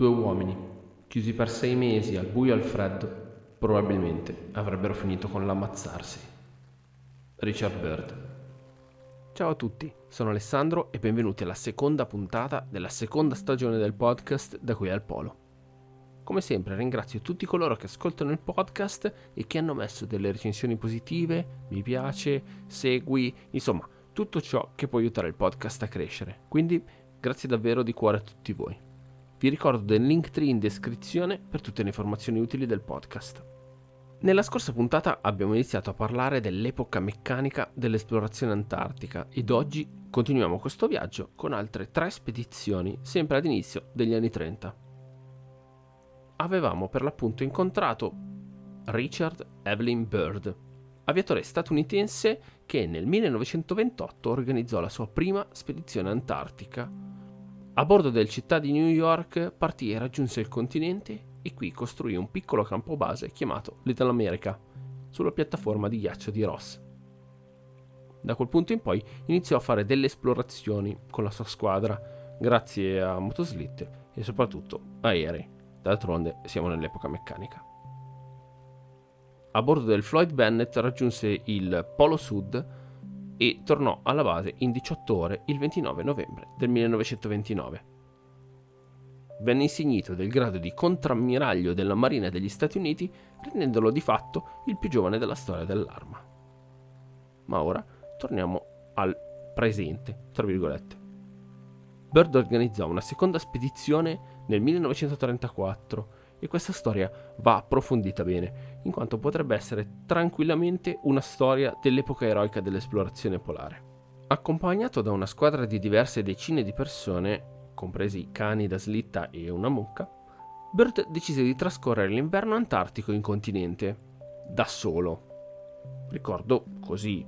Due uomini, chiusi per sei mesi al buio e al freddo, probabilmente avrebbero finito con l'ammazzarsi. Richard Bird. Ciao a tutti, sono Alessandro e benvenuti alla seconda puntata della seconda stagione del podcast Da qui al Polo. Come sempre ringrazio tutti coloro che ascoltano il podcast e che hanno messo delle recensioni positive, mi piace, segui, insomma, tutto ciò che può aiutare il podcast a crescere. Quindi grazie davvero di cuore a tutti voi. Vi ricordo del link tree in descrizione per tutte le informazioni utili del podcast. Nella scorsa puntata abbiamo iniziato a parlare dell'epoca meccanica dell'esplorazione antartica ed oggi continuiamo questo viaggio con altre tre spedizioni, sempre ad inizio degli anni 30. Avevamo per l'appunto incontrato Richard Evelyn Bird, aviatore statunitense che nel 1928 organizzò la sua prima spedizione antartica a bordo del città di New York partì e raggiunse il continente e qui costruì un piccolo campo base chiamato Little America, sulla piattaforma di ghiaccio di Ross. Da quel punto in poi iniziò a fare delle esplorazioni con la sua squadra, grazie a motoslitte e soprattutto aerei. D'altronde siamo nell'epoca meccanica. A bordo del Floyd Bennett raggiunse il Polo Sud e tornò alla base in 18 ore il 29 novembre del 1929. Venne insignito del grado di contrammiraglio della Marina degli Stati Uniti, rendendolo di fatto il più giovane della storia dell'arma. Ma ora torniamo al presente, tra virgolette. Bird organizzò una seconda spedizione nel 1934 e questa storia va approfondita bene, in quanto potrebbe essere tranquillamente una storia dell'epoca eroica dell'esplorazione polare. Accompagnato da una squadra di diverse decine di persone, compresi cani da slitta e una mucca, Bird decise di trascorrere l'inverno antartico in continente, da solo. Ricordo così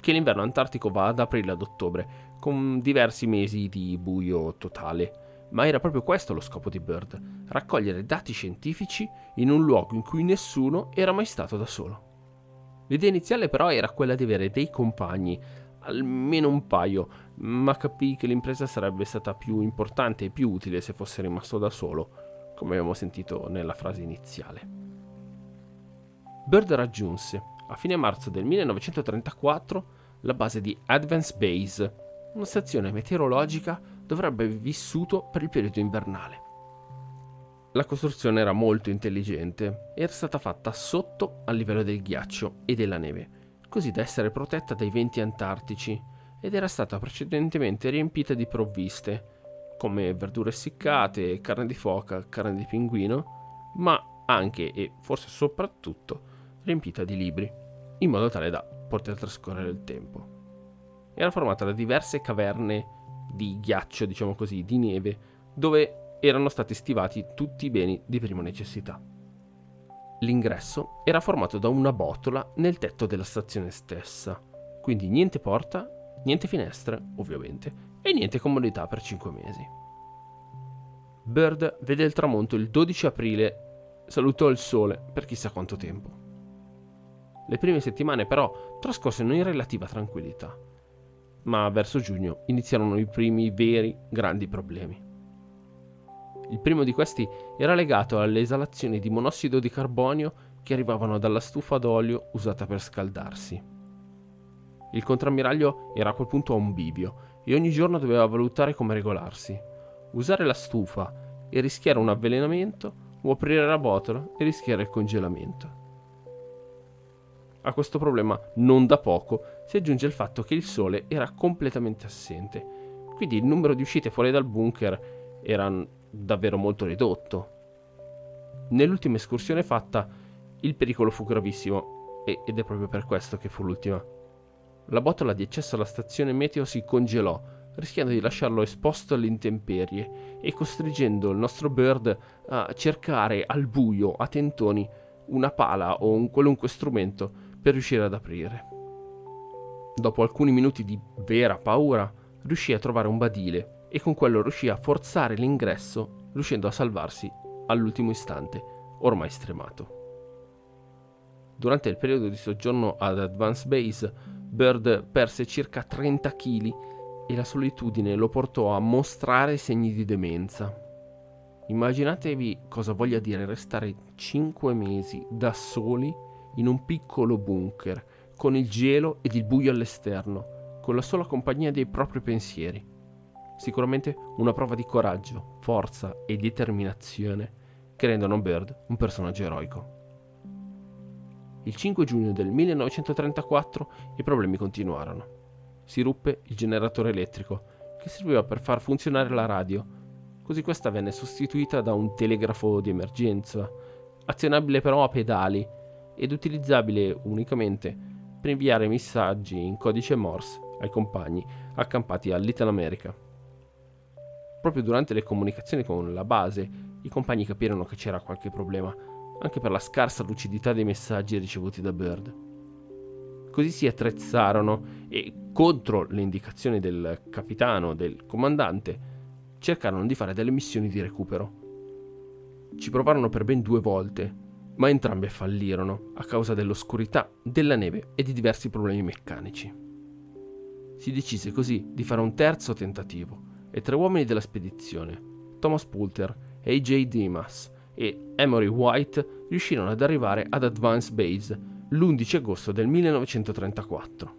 che l'inverno antartico va da aprile ad ottobre, con diversi mesi di buio totale ma era proprio questo lo scopo di Bird, raccogliere dati scientifici in un luogo in cui nessuno era mai stato da solo. L'idea iniziale però era quella di avere dei compagni, almeno un paio, ma capì che l'impresa sarebbe stata più importante e più utile se fosse rimasto da solo, come abbiamo sentito nella frase iniziale. Bird raggiunse, a fine marzo del 1934, la base di Advance Base, una stazione meteorologica dovrebbe aver vissuto per il periodo invernale. La costruzione era molto intelligente, era stata fatta sotto al livello del ghiaccio e della neve, così da essere protetta dai venti antartici ed era stata precedentemente riempita di provviste, come verdure essiccate, carne di foca, carne di pinguino, ma anche e forse soprattutto riempita di libri, in modo tale da poter trascorrere il tempo. Era formata da diverse caverne di ghiaccio, diciamo così, di neve, dove erano stati stivati tutti i beni di prima necessità. L'ingresso era formato da una botola nel tetto della stazione stessa, quindi niente porta, niente finestre, ovviamente, e niente comodità per 5 mesi. Bird vede il tramonto il 12 aprile, salutò il sole per chissà quanto tempo. Le prime settimane però trascorsero in relativa tranquillità ma verso giugno iniziarono i primi veri grandi problemi. Il primo di questi era legato alle esalazioni di monossido di carbonio che arrivavano dalla stufa d'olio usata per scaldarsi. Il contrammiraglio era a quel punto a un bivio e ogni giorno doveva valutare come regolarsi. Usare la stufa e rischiare un avvelenamento o aprire la botola e rischiare il congelamento. A questo problema non da poco si aggiunge il fatto che il sole era completamente assente, quindi il numero di uscite fuori dal bunker era davvero molto ridotto. Nell'ultima escursione fatta il pericolo fu gravissimo ed è proprio per questo che fu l'ultima. La botola di accesso alla stazione meteo si congelò, rischiando di lasciarlo esposto alle intemperie e costringendo il nostro bird a cercare al buio, a tentoni, una pala o un qualunque strumento per riuscire ad aprire. Dopo alcuni minuti di vera paura, riuscì a trovare un badile e con quello riuscì a forzare l'ingresso, riuscendo a salvarsi all'ultimo istante, ormai stremato. Durante il periodo di soggiorno ad Advance Base, Bird perse circa 30 kg e la solitudine lo portò a mostrare segni di demenza. Immaginatevi cosa voglia dire restare 5 mesi da soli in un piccolo bunker, con il gelo ed il buio all'esterno, con la sola compagnia dei propri pensieri. Sicuramente una prova di coraggio, forza e determinazione che rendono Bird un personaggio eroico. Il 5 giugno del 1934 i problemi continuarono. Si ruppe il generatore elettrico che serviva per far funzionare la radio, così questa venne sostituita da un telegrafo di emergenza, azionabile però a pedali ed utilizzabile unicamente per inviare messaggi in codice Morse ai compagni accampati a Little America. Proprio durante le comunicazioni con la base, i compagni capirono che c'era qualche problema, anche per la scarsa lucidità dei messaggi ricevuti da Bird. Così si attrezzarono e, contro le indicazioni del capitano, del comandante, cercarono di fare delle missioni di recupero. Ci provarono per ben due volte, ma entrambe fallirono a causa dell'oscurità, della neve e di diversi problemi meccanici. Si decise così di fare un terzo tentativo e tre uomini della spedizione, Thomas Poulter, A.J. Dimas e Emory White, riuscirono ad arrivare ad Advance Base l'11 agosto del 1934.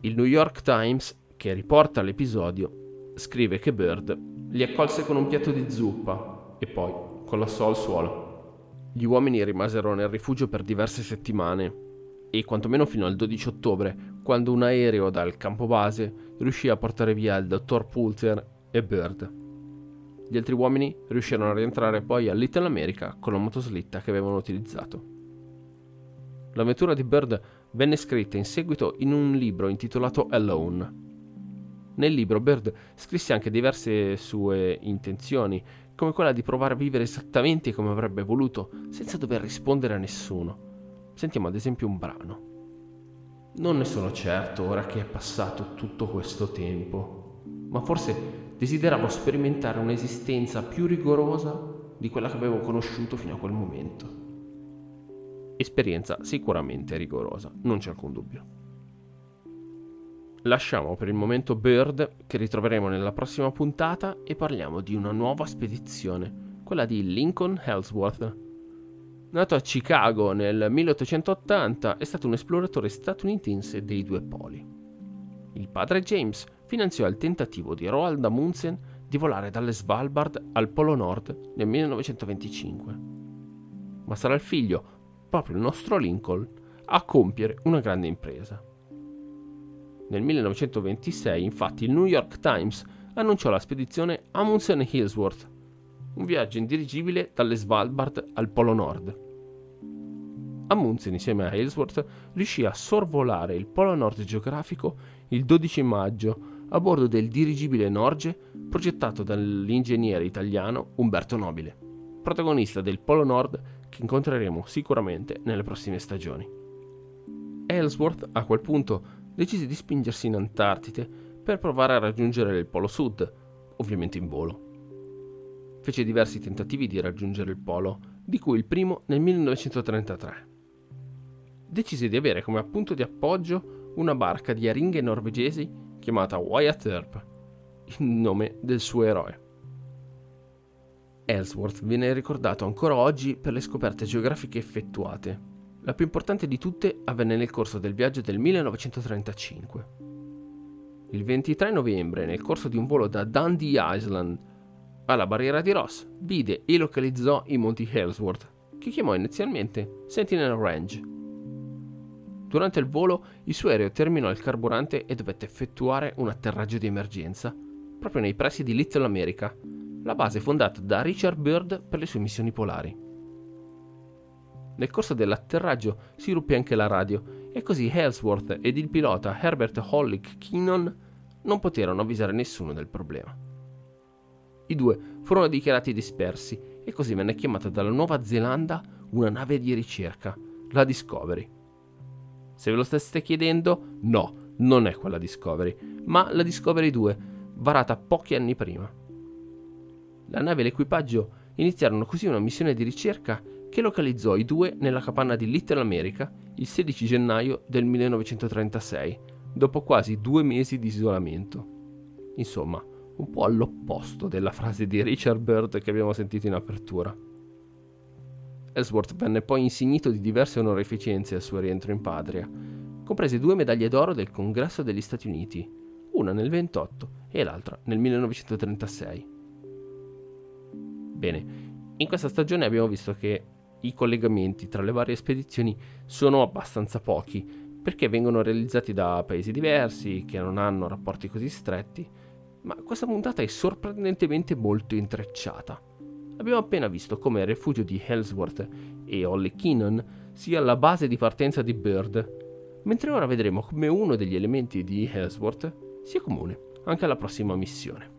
Il New York Times, che riporta l'episodio, scrive che Bird li accolse con un piatto di zuppa e poi collassò al suolo. Gli uomini rimasero nel rifugio per diverse settimane e quantomeno fino al 12 ottobre, quando un aereo dal campo base riuscì a portare via il dottor Poulter e Bird. Gli altri uomini riuscirono a rientrare poi a Little America con la motoslitta che avevano utilizzato. L'avventura di Bird venne scritta in seguito in un libro intitolato Alone. Nel libro Bird scrisse anche diverse sue intenzioni, come quella di provare a vivere esattamente come avrebbe voluto, senza dover rispondere a nessuno. Sentiamo ad esempio un brano. Non ne sono certo ora che è passato tutto questo tempo, ma forse desideravo sperimentare un'esistenza più rigorosa di quella che avevo conosciuto fino a quel momento. Esperienza sicuramente rigorosa, non c'è alcun dubbio. Lasciamo per il momento Bird, che ritroveremo nella prossima puntata, e parliamo di una nuova spedizione, quella di Lincoln Ellsworth. Nato a Chicago nel 1880, è stato un esploratore statunitense dei due poli. Il padre James finanziò il tentativo di Roald Amundsen di volare dalle Svalbard al Polo Nord nel 1925. Ma sarà il figlio, proprio il nostro Lincoln, a compiere una grande impresa. Nel 1926, infatti, il New York Times annunciò la spedizione Amundsen-Hillsworth, un viaggio in dirigibile dalle Svalbard al Polo Nord. Amundsen, insieme a Hillsworth, riuscì a sorvolare il Polo Nord geografico il 12 maggio a bordo del dirigibile Norge progettato dall'ingegnere italiano Umberto Nobile, protagonista del Polo Nord che incontreremo sicuramente nelle prossime stagioni. Ellsworth a quel punto decise di spingersi in Antartide per provare a raggiungere il Polo Sud, ovviamente in volo. Fece diversi tentativi di raggiungere il Polo, di cui il primo nel 1933. Decise di avere come punto di appoggio una barca di aringhe norvegesi chiamata Wyatt Earp, il nome del suo eroe. Ellsworth viene ricordato ancora oggi per le scoperte geografiche effettuate, la più importante di tutte avvenne nel corso del viaggio del 1935. Il 23 novembre, nel corso di un volo da Dundee Island alla barriera di Ross, vide e localizzò i monti Ellsworth, che chiamò inizialmente Sentinel Range. Durante il volo, il suo aereo terminò il carburante e dovette effettuare un atterraggio di emergenza, proprio nei pressi di Little America, la base fondata da Richard Byrd per le sue missioni polari. Nel corso dell'atterraggio si ruppe anche la radio e così Ellsworth ed il pilota Herbert Hollick Keenan non poterono avvisare nessuno del problema. I due furono dichiarati dispersi e così venne chiamata dalla Nuova Zelanda una nave di ricerca, la Discovery. Se ve lo steste chiedendo, no, non è quella Discovery, ma la Discovery 2, varata pochi anni prima. La nave e l'equipaggio iniziarono così una missione di ricerca che localizzò i due nella capanna di Little America il 16 gennaio del 1936, dopo quasi due mesi di isolamento. Insomma, un po' all'opposto della frase di Richard Byrd che abbiamo sentito in apertura. Ellsworth venne poi insignito di diverse onorificenze al suo rientro in patria, comprese due medaglie d'oro del Congresso degli Stati Uniti, una nel 28 e l'altra nel 1936. Bene, in questa stagione abbiamo visto che i collegamenti tra le varie spedizioni sono abbastanza pochi, perché vengono realizzati da paesi diversi, che non hanno rapporti così stretti, ma questa puntata è sorprendentemente molto intrecciata. Abbiamo appena visto come il rifugio di Ellsworth e Holly Keenan sia la base di partenza di Bird, mentre ora vedremo come uno degli elementi di Ellsworth sia comune anche alla prossima missione.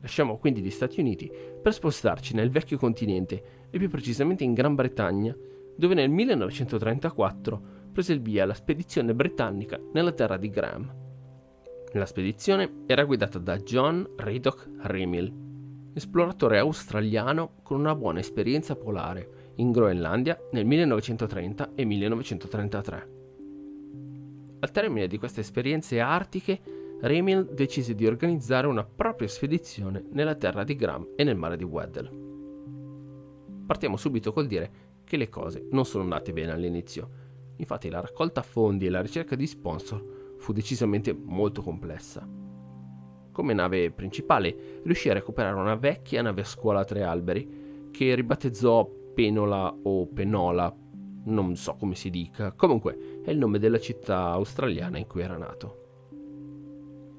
Lasciamo quindi gli Stati Uniti per spostarci nel vecchio continente e più precisamente in Gran Bretagna, dove nel 1934 prese il via la spedizione britannica nella terra di Graham. La spedizione era guidata da John Raydock Rimmel, esploratore australiano con una buona esperienza polare in Groenlandia nel 1930 e 1933. Al termine di queste esperienze artiche, Rimmel decise di organizzare una propria spedizione nella terra di Graham e nel mare di Weddell. Partiamo subito col dire che le cose non sono andate bene all'inizio Infatti la raccolta fondi e la ricerca di sponsor fu decisamente molto complessa. Come nave principale riuscì a recuperare una vecchia nave a scuola a tre alberi che ribattezzò Penola o Penola, non so come si dica, comunque è il nome della città australiana in cui era nato.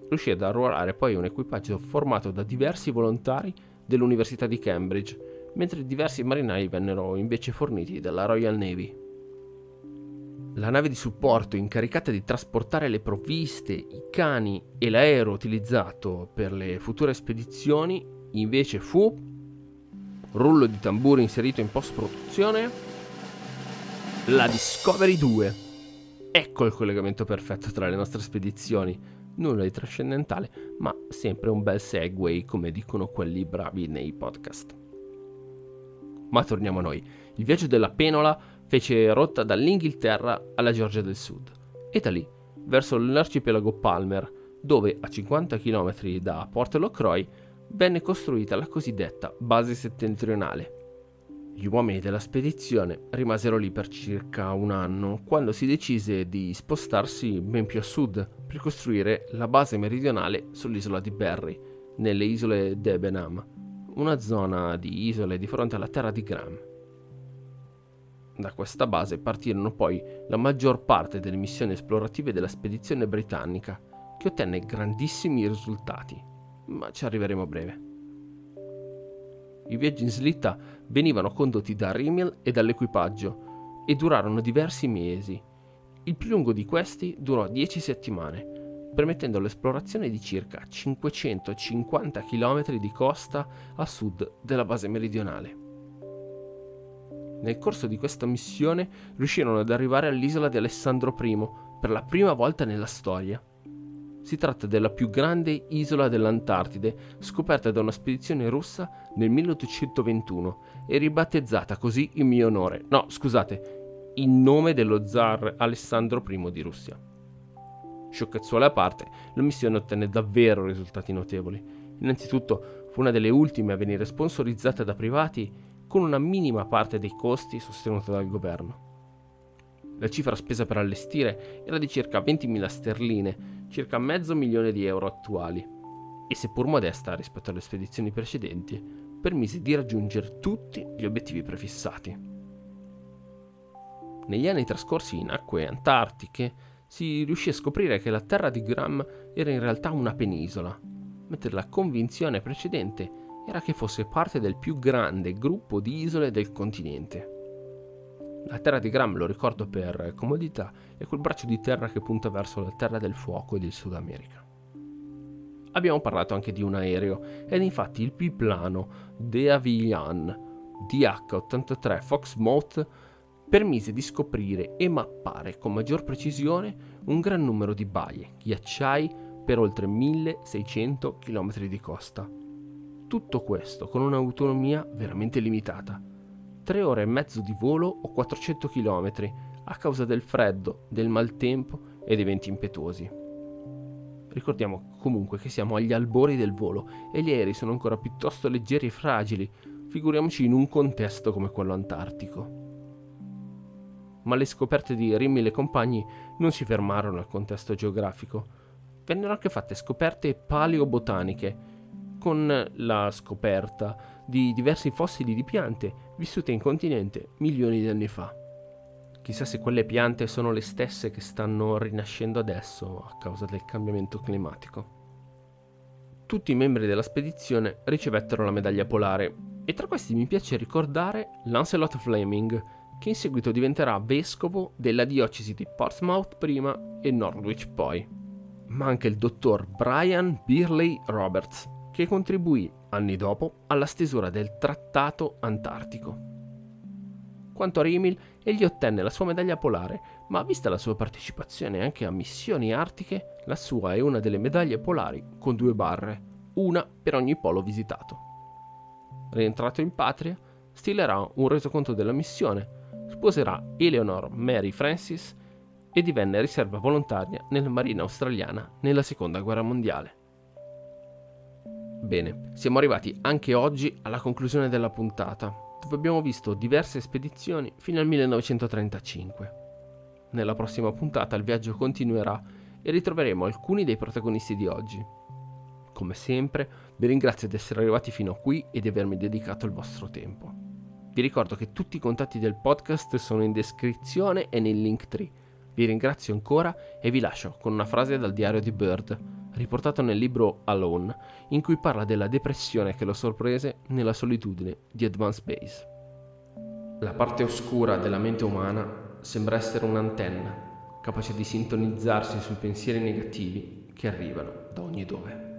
Riuscì ad arruolare poi un equipaggio formato da diversi volontari dell'Università di Cambridge, mentre diversi marinai vennero invece forniti dalla Royal Navy. La nave di supporto incaricata di trasportare le provviste, i cani e l'aereo utilizzato per le future spedizioni invece fu rullo di tamburo inserito in post-produzione la Discovery 2. Ecco il collegamento perfetto tra le nostre spedizioni. Nulla di trascendentale, ma sempre un bel segue, come dicono quelli bravi nei podcast. Ma torniamo a noi. Il viaggio della penola fece rotta dall'Inghilterra alla Georgia del Sud e da lì verso l'arcipelago Palmer, dove a 50 km da Port Locroix venne costruita la cosiddetta base settentrionale. Gli uomini della spedizione rimasero lì per circa un anno, quando si decise di spostarsi ben più a sud per costruire la base meridionale sull'isola di Berry, nelle isole Debenham, una zona di isole di fronte alla terra di Graham. Da questa base partirono poi la maggior parte delle missioni esplorative della spedizione britannica, che ottenne grandissimi risultati, ma ci arriveremo a breve. I viaggi in slitta venivano condotti da Rimmel e dall'equipaggio e durarono diversi mesi. Il più lungo di questi durò 10 settimane, permettendo l'esplorazione di circa 550 km di costa a sud della base meridionale. Nel corso di questa missione riuscirono ad arrivare all'isola di Alessandro I per la prima volta nella storia. Si tratta della più grande isola dell'Antartide, scoperta da una spedizione russa nel 1821 e ribattezzata così in mio onore. No, scusate, in nome dello zar Alessandro I di Russia. Sciocchezzuole a parte, la missione ottenne davvero risultati notevoli. Innanzitutto fu una delle ultime a venire sponsorizzata da privati con una minima parte dei costi sostenuta dal governo. La cifra spesa per allestire era di circa 20.000 sterline, circa mezzo milione di euro attuali, e seppur modesta rispetto alle spedizioni precedenti, permise di raggiungere tutti gli obiettivi prefissati. Negli anni trascorsi in acque antartiche si riuscì a scoprire che la terra di Graham era in realtà una penisola, mentre la convinzione precedente era che fosse parte del più grande gruppo di isole del continente. La terra di Gram, lo ricordo per comodità, è quel braccio di terra che punta verso la terra del fuoco e del Sud America. Abbiamo parlato anche di un aereo ed infatti il biplano De Avillon DH-83 Foxmouth permise di scoprire e mappare con maggior precisione un gran numero di baie, ghiacciai per oltre 1600 km di costa tutto questo con un'autonomia veramente limitata. Tre ore e mezzo di volo o 400 km a causa del freddo, del maltempo e dei venti impetuosi. Ricordiamo comunque che siamo agli albori del volo e gli aerei sono ancora piuttosto leggeri e fragili, figuriamoci in un contesto come quello antartico. Ma le scoperte di Rimmel e compagni non si fermarono al contesto geografico. Vennero anche fatte scoperte paleobotaniche, con la scoperta di diversi fossili di piante vissute in continente milioni di anni fa. Chissà se quelle piante sono le stesse che stanno rinascendo adesso a causa del cambiamento climatico. Tutti i membri della spedizione ricevettero la medaglia polare e tra questi mi piace ricordare Lancelot Fleming, che in seguito diventerà vescovo della diocesi di Portsmouth prima e Norwich poi, ma anche il dottor Brian Birley Roberts, che contribuì anni dopo alla stesura del Trattato Antartico. Quanto a Rimil, egli ottenne la sua medaglia polare, ma vista la sua partecipazione anche a missioni artiche, la sua è una delle medaglie polari con due barre, una per ogni polo visitato. Rientrato in patria, stilerà un resoconto della missione, sposerà Eleanor Mary Francis e divenne riserva volontaria nella Marina australiana nella Seconda Guerra Mondiale. Bene, siamo arrivati anche oggi alla conclusione della puntata, dove abbiamo visto diverse spedizioni fino al 1935. Nella prossima puntata il viaggio continuerà e ritroveremo alcuni dei protagonisti di oggi. Come sempre, vi ringrazio di essere arrivati fino a qui e di avermi dedicato il vostro tempo. Vi ricordo che tutti i contatti del podcast sono in descrizione e nel link tree. Vi ringrazio ancora e vi lascio con una frase dal diario di Bird riportato nel libro Alone, in cui parla della depressione che lo sorprese nella solitudine di Advanced Base. La parte oscura della mente umana sembra essere un'antenna, capace di sintonizzarsi sui pensieri negativi che arrivano da ogni dove.